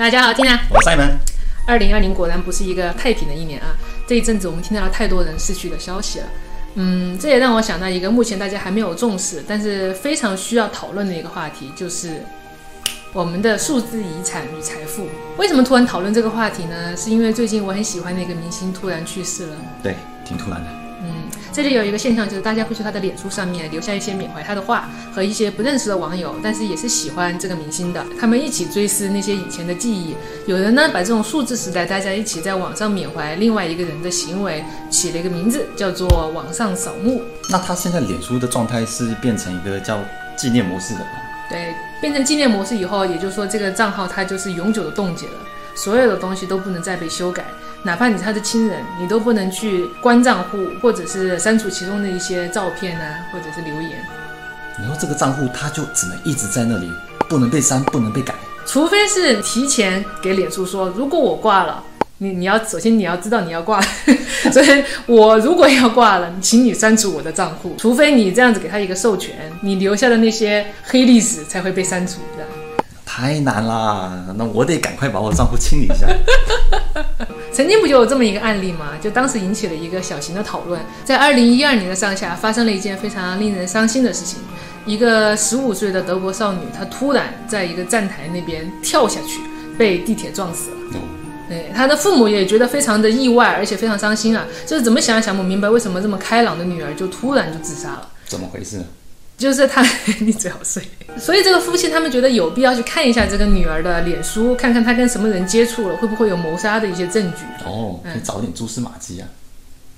大家好，听啊！我是 Simon。二零二零果然不是一个太平的一年啊！这一阵子我们听到了太多人逝去的消息了。嗯，这也让我想到一个目前大家还没有重视，但是非常需要讨论的一个话题，就是我们的数字遗产与财富。为什么突然讨论这个话题呢？是因为最近我很喜欢的一个明星突然去世了。对，挺突然的。这里有一个现象，就是大家会去他的脸书上面留下一些缅怀他的话，和一些不认识的网友，但是也是喜欢这个明星的，他们一起追思那些以前的记忆。有人呢，把这种数字时代大家一起在网上缅怀另外一个人的行为，起了一个名字，叫做“网上扫墓”。那他现在脸书的状态是变成一个叫纪念模式的吗？对，变成纪念模式以后，也就是说这个账号它就是永久的冻结了，所有的东西都不能再被修改。哪怕你是他的亲人，你都不能去关账户，或者是删除其中的一些照片啊，或者是留言。你说这个账户，他就只能一直在那里，不能被删，不能被改，除非是提前给脸书说，如果我挂了，你你要首先你要知道你要挂，所以我如果要挂了，请你删除我的账户，除非你这样子给他一个授权，你留下的那些黑历史才会被删除的。太难啦，那我得赶快把我账户清理一下。曾经不就有这么一个案例吗？就当时引起了一个小型的讨论。在二零一二年的上下，发生了一件非常令人伤心的事情：一个十五岁的德国少女，她突然在一个站台那边跳下去，被地铁撞死了。对，她的父母也觉得非常的意外，而且非常伤心啊！就是怎么想也想不明白，为什么这么开朗的女儿就突然就自杀了？怎么回事？就是他，你最好睡。所以这个夫妻他们觉得有必要去看一下这个女儿的脸书，看看她跟什么人接触了，会不会有谋杀的一些证据。哦，可以找点蛛丝马迹啊。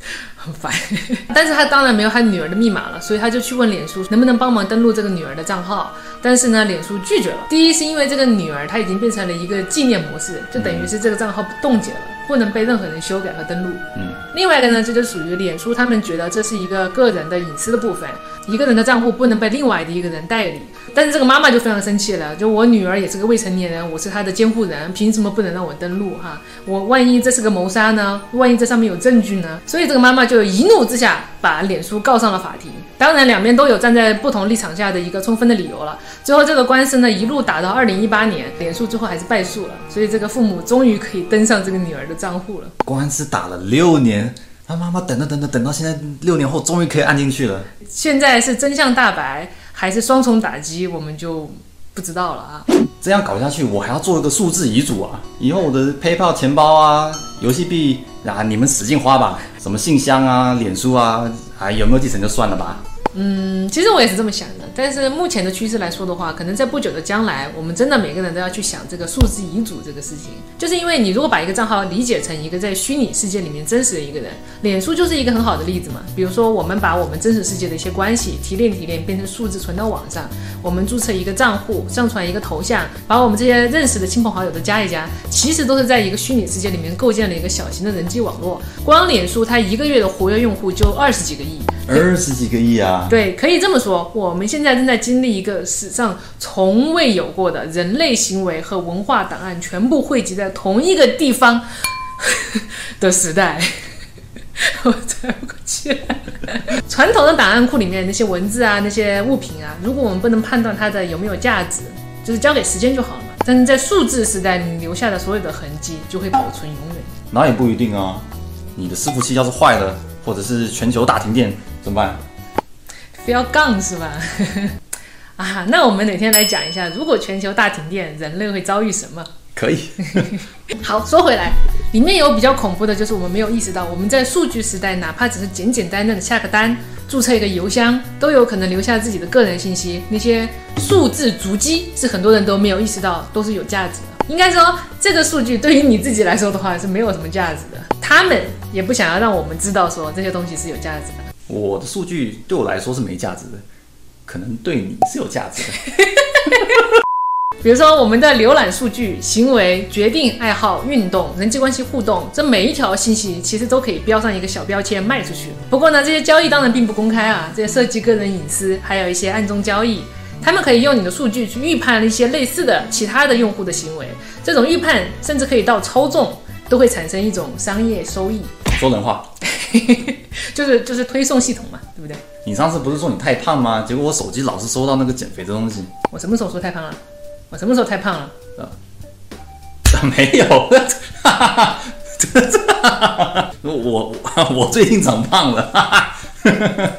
很烦，但是他当然没有他女儿的密码了，所以他就去问脸书能不能帮忙登录这个女儿的账号。但是呢，脸书拒绝了。第一是因为这个女儿她已经变成了一个纪念模式，就等于是这个账号冻结了，不能被任何人修改和登录。嗯。另外一个呢，这就属于脸书他们觉得这是一个个人的隐私的部分，一个人的账户不能被另外的一个人代理。但是这个妈妈就非常生气了，就我女儿也是个未成年人，我是她的监护人，凭什么不能让我登录？哈，我万一这是个谋杀呢？万一这上面有证据呢？所以这个妈妈就一怒之下把脸书告上了法庭。当然，两边都有站在不同立场下的一个充分的理由了。最后这个官司呢，一路打到二零一八年，脸书最后还是败诉了。所以这个父母终于可以登上这个女儿的账户了。官司打了六年，他妈妈等等等等等到现在六年后，终于可以按进去了。现在是真相大白。还是双重打击，我们就不知道了啊！这样搞下去，我还要做一个数字遗嘱啊！以后我的 PayPal 钱包啊、游戏币啊，你们使劲花吧，什么信箱啊、脸书啊，还有没有继承就算了吧。嗯，其实我也是这么想的，但是目前的趋势来说的话，可能在不久的将来，我们真的每个人都要去想这个数字遗嘱这个事情，就是因为你如果把一个账号理解成一个在虚拟世界里面真实的一个人，脸书就是一个很好的例子嘛。比如说，我们把我们真实世界的一些关系提炼提炼，变成数字存到网上，我们注册一个账户，上传一个头像，把我们这些认识的亲朋好友都加一加，其实都是在一个虚拟世界里面构建了一个小型的人际网络。光脸书它一个月的活跃用户就二十几个亿。二十几个亿啊！对，可以这么说，我们现在正在经历一个史上从未有过的人类行为和文化档案全部汇集在同一个地方 的时代。我喘不过气来。传统的档案库里面那些文字啊，那些物品啊，如果我们不能判断它的有没有价值，就是交给时间就好了嘛。但是在数字时代，你留下的所有的痕迹就会保存永远。那也不一定啊，你的伺服器要是坏了，或者是全球大停电。怎么办？非要杠是吧？啊，那我们哪天来讲一下，如果全球大停电，人类会遭遇什么？可以。好，说回来，里面有比较恐怖的，就是我们没有意识到，我们在数据时代，哪怕只是简简单单的下个单、注册一个邮箱，都有可能留下自己的个人信息。那些数字足迹是很多人都没有意识到，都是有价值的。应该说，这个数据对于你自己来说的话，是没有什么价值的。他们也不想要让我们知道，说这些东西是有价值的。我的数据对我来说是没价值的，可能对你是有价值的。比如说，我们的浏览数据、行为、决定、爱好、运动、人际关系互动，这每一条信息其实都可以标上一个小标签卖出去。不过呢，这些交易当然并不公开啊，这些涉及个人隐私，还有一些暗中交易。他们可以用你的数据去预判一些类似的其他的用户的行为，这种预判甚至可以到操纵，都会产生一种商业收益。说人话。就是就是推送系统嘛，对不对？你上次不是说你太胖吗？结果我手机老是收到那个减肥的东西。我什么时候说太胖了？我什么时候太胖了？啊，没有，哈哈哈我我我最近长胖了。嗯，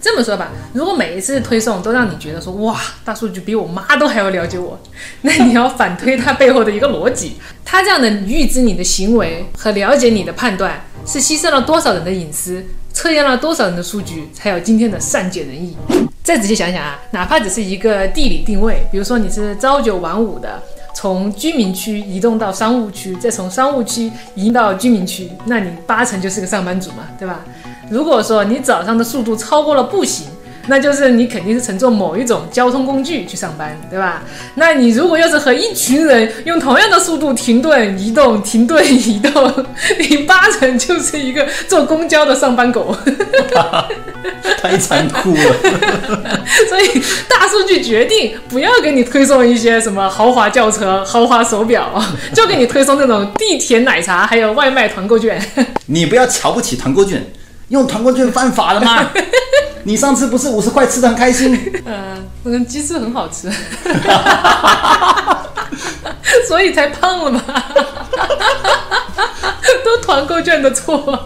这么说吧，如果每一次推送都让你觉得说哇，大数据比我妈都还要了解我，那你要反推它背后的一个逻辑。它这样的预知你的行为和了解你的判断，是牺牲了多少人的隐私，测验了多少人的数据，才有今天的善解人意。再仔细想想啊，哪怕只是一个地理定位，比如说你是朝九晚五的，从居民区移动到商务区，再从商务区移到居民区，那你八成就是个上班族嘛，对吧？如果说你早上的速度超过了步行，那就是你肯定是乘坐某一种交通工具去上班，对吧？那你如果要是和一群人用同样的速度停顿移动、停顿移动，你八成就是一个坐公交的上班狗。太残酷了。所以大数据决定不要给你推送一些什么豪华轿车、豪华手表，就给你推送那种地铁奶茶，还有外卖团购券。你不要瞧不起团购券。用团购券犯法了吗？你上次不是五十块吃的很开心？嗯，那个鸡翅很好吃，所以才胖了嘛。都团购券的错。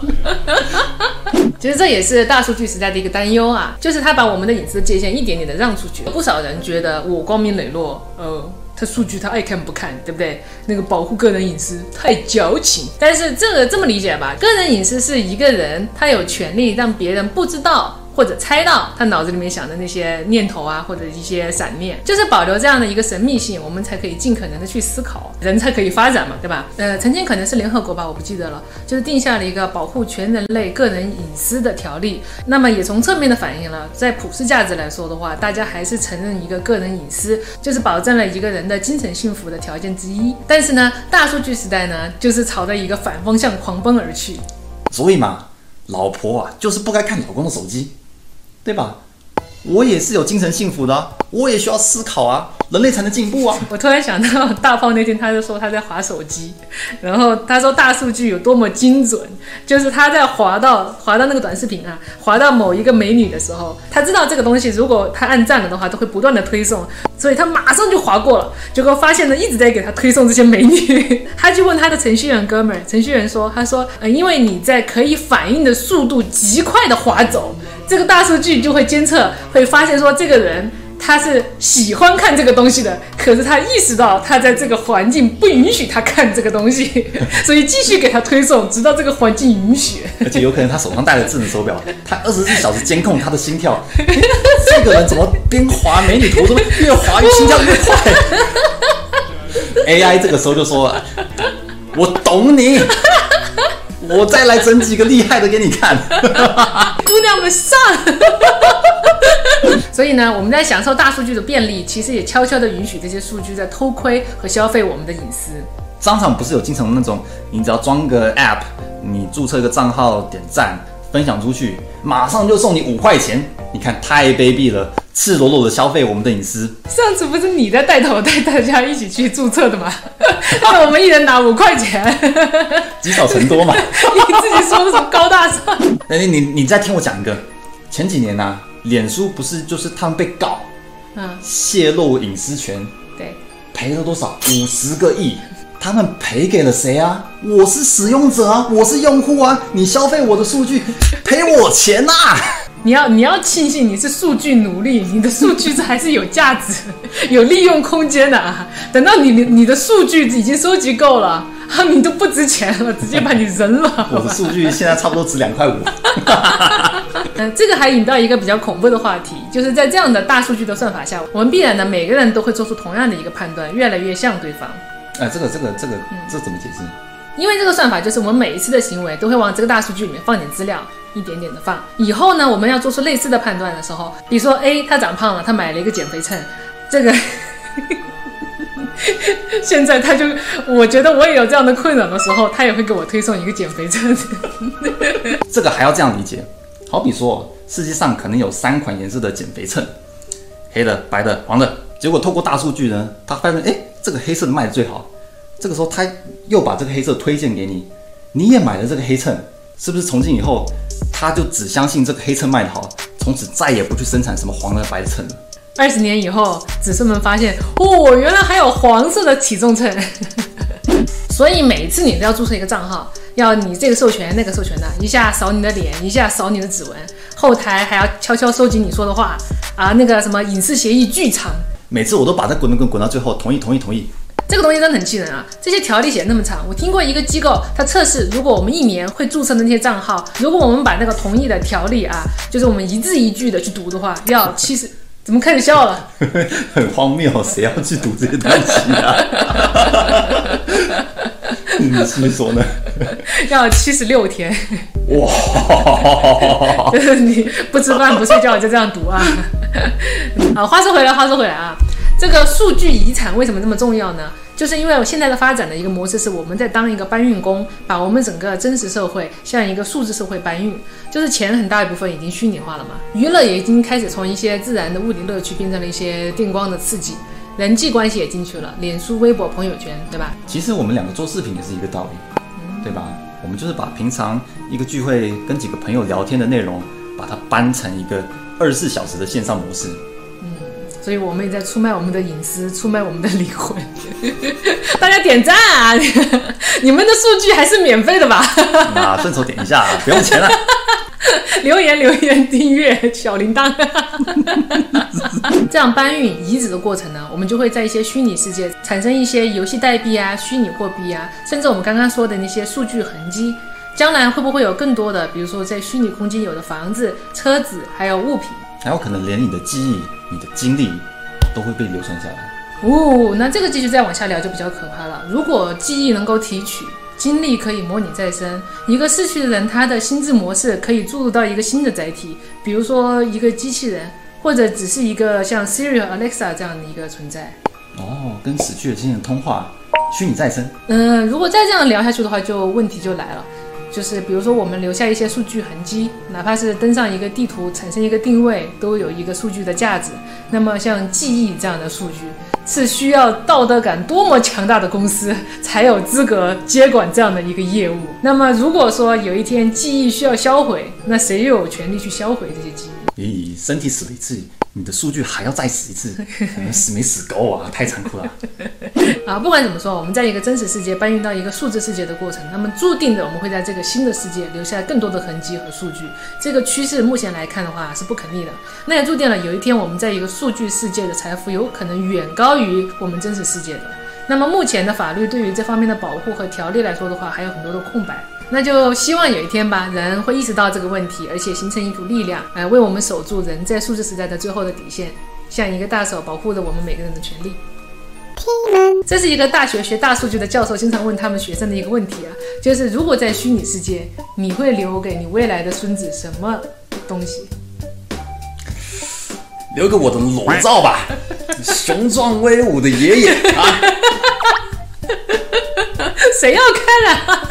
其实这也是大数据时代的一个担忧啊，就是他把我们的隐私界限一点点的让出去。不少人觉得我光明磊落，呃。数据他爱看不看，对不对？那个保护个人隐私太矫情。但是这个这么理解吧，个人隐私是一个人他有权利让别人不知道。或者猜到他脑子里面想的那些念头啊，或者一些闪念，就是保留这样的一个神秘性，我们才可以尽可能的去思考，人才可以发展嘛，对吧？呃，曾经可能是联合国吧，我不记得了，就是定下了一个保护全人类个人隐私的条例。那么也从侧面的反映了，在普世价值来说的话，大家还是承认一个个人隐私就是保证了一个人的精神幸福的条件之一。但是呢，大数据时代呢，就是朝着一个反方向狂奔而去。所以嘛，老婆啊，就是不该看老公的手机。对吧？我也是有精神幸福的，我也需要思考啊。人类才能进步啊！我突然想到，大炮那天他就说他在划手机，然后他说大数据有多么精准，就是他在划到划到那个短视频啊，划到某一个美女的时候，他知道这个东西如果他按赞了的话，都会不断的推送，所以他马上就划过了，结果发现呢一直在给他推送这些美女，他就问他的程序员哥们儿，程序员说，他说，呃，因为你在可以反应的速度极快的划走，这个大数据就会监测，会发现说这个人。他是喜欢看这个东西的，可是他意识到他在这个环境不允许他看这个东西，所以继续给他推送，直到这个环境允许。而且有可能他手上戴着智能手表，他二十四小时监控他的心跳。这个人怎么边滑美女图，越滑越心跳越快？AI 这个时候就说：“我懂你。”我再来整几个厉害的给你看，姑娘们上。所以呢，我们在享受大数据的便利，其实也悄悄的允许这些数据在偷窥和消费我们的隐私。商场不是有经常那种，你只要装个 app，你注册一个账号，点赞分享出去，马上就送你五块钱。你看太卑鄙了。赤裸裸的消费我们的隐私。上次不是你在带头带大家一起去注册的吗？那我们一人拿五块钱，积少成多嘛。你自己说的高大上？哎，你你再听我讲一个。前几年呢，脸书不是就是他们被告，嗯，泄露隐私权，对，赔了多少？五十个亿。他们赔给了谁啊？我是使用者啊，我是用户啊，你消费我的数据，赔我钱呐！你要你要庆幸你是数据奴隶，你的数据这还是有价值、有利用空间的啊！等到你你的数据已经收集够了，啊，你都不值钱了，直接把你扔了。我的数据现在差不多值两块五。嗯，这个还引到一个比较恐怖的话题，就是在这样的大数据的算法下，我们必然呢每个人都会做出同样的一个判断，越来越像对方。哎，这个这个这个这怎么解释？因为这个算法就是我们每一次的行为都会往这个大数据里面放点资料。一点点的放，以后呢，我们要做出类似的判断的时候，比如说 A 他长胖了，他买了一个减肥秤，这个 现在他就，我觉得我也有这样的困扰的时候，他也会给我推送一个减肥秤。这个还要这样理解，好比说世界上可能有三款颜色的减肥秤，黑的、白的、黄的，结果透过大数据呢，他发现哎，这个黑色卖的最好，这个时候他又把这个黑色推荐给你，你也买了这个黑秤，是不是从今以后？他就只相信这个黑秤卖的好，从此再也不去生产什么黄的白的秤了。二十年以后，子孙们发现，哦，原来还有黄色的体重秤。所以每次你都要注册一个账号，要你这个授权那个授权的，一下扫你的脸，一下扫你的指纹，后台还要悄悄收集你说的话啊，那个什么隐私协议巨长。每次我都把它滚滚滚滚到最后，同意同意同意。这个东西真的很气人啊！这些条例写那么长，我听过一个机构，它测试，如果我们一年会注册的那些账号，如果我们把那个同意的条例啊，就是我们一字一句的去读的话，要 七十。怎么开始笑了？很荒谬，谁要去读这些东西啊？你是说呢？要七十六天。哇！就是你不吃饭不睡觉就这样读啊？啊，话说回来，话说回来啊。这个数据遗产为什么这么重要呢？就是因为我现在的发展的一个模式是我们在当一个搬运工，把我们整个真实社会向一个数字社会搬运。就是钱很大一部分已经虚拟化了嘛，娱乐也已经开始从一些自然的物理乐趣变成了一些电光的刺激，人际关系也进去了，脸书、微博、朋友圈，对吧？其实我们两个做视频也是一个道理，对吧？我们就是把平常一个聚会跟几个朋友聊天的内容，把它搬成一个二十四小时的线上模式。所以我们也在出卖我们的隐私，出卖我们的灵魂。大家点赞啊！你们的数据还是免费的吧？啊，顺手点一下啊，不用钱 了。留言留言订阅小铃铛。这样搬运遗址的过程呢，我们就会在一些虚拟世界产生一些游戏代币啊、虚拟货币啊，甚至我们刚刚说的那些数据痕迹。将来会不会有更多的，比如说在虚拟空间有的房子、车子，还有物品？还有可能连你的记忆、你的经历都会被流传下来。哦，那这个继续再往下聊就比较可怕了。如果记忆能够提取，经历可以模拟再生，一个逝去的人他的心智模式可以注入到一个新的载体，比如说一个机器人，或者只是一个像 Siri 和 Alexa 这样的一个存在。哦，跟死去的亲人通话，虚拟再生。嗯，如果再这样聊下去的话，就问题就来了。就是比如说，我们留下一些数据痕迹，哪怕是登上一个地图，产生一个定位，都有一个数据的价值。那么像记忆这样的数据，是需要道德感多么强大的公司才有资格接管这样的一个业务？那么如果说有一天记忆需要销毁，那谁又有权利去销毁这些记忆？咦，身体死了一次。你的数据还要再死一次，死没死够啊！太残酷了。啊，不管怎么说，我们在一个真实世界搬运到一个数字世界的过程，那么注定的我们会在这个新的世界留下更多的痕迹和数据。这个趋势目前来看的话是不可逆的。那也注定了有一天我们在一个数据世界的财富有可能远高于我们真实世界的。那么目前的法律对于这方面的保护和条例来说的话，还有很多的空白。那就希望有一天吧，人会意识到这个问题，而且形成一股力量，来为我们守住人在数字时代的最后的底线，像一个大手保护着我们每个人的权利。这是一个大学学大数据的教授经常问他们学生的一个问题啊，就是如果在虚拟世界，你会留给你未来的孙子什么东西？留给我的裸照吧，雄壮威武的爷爷啊！谁要看啊？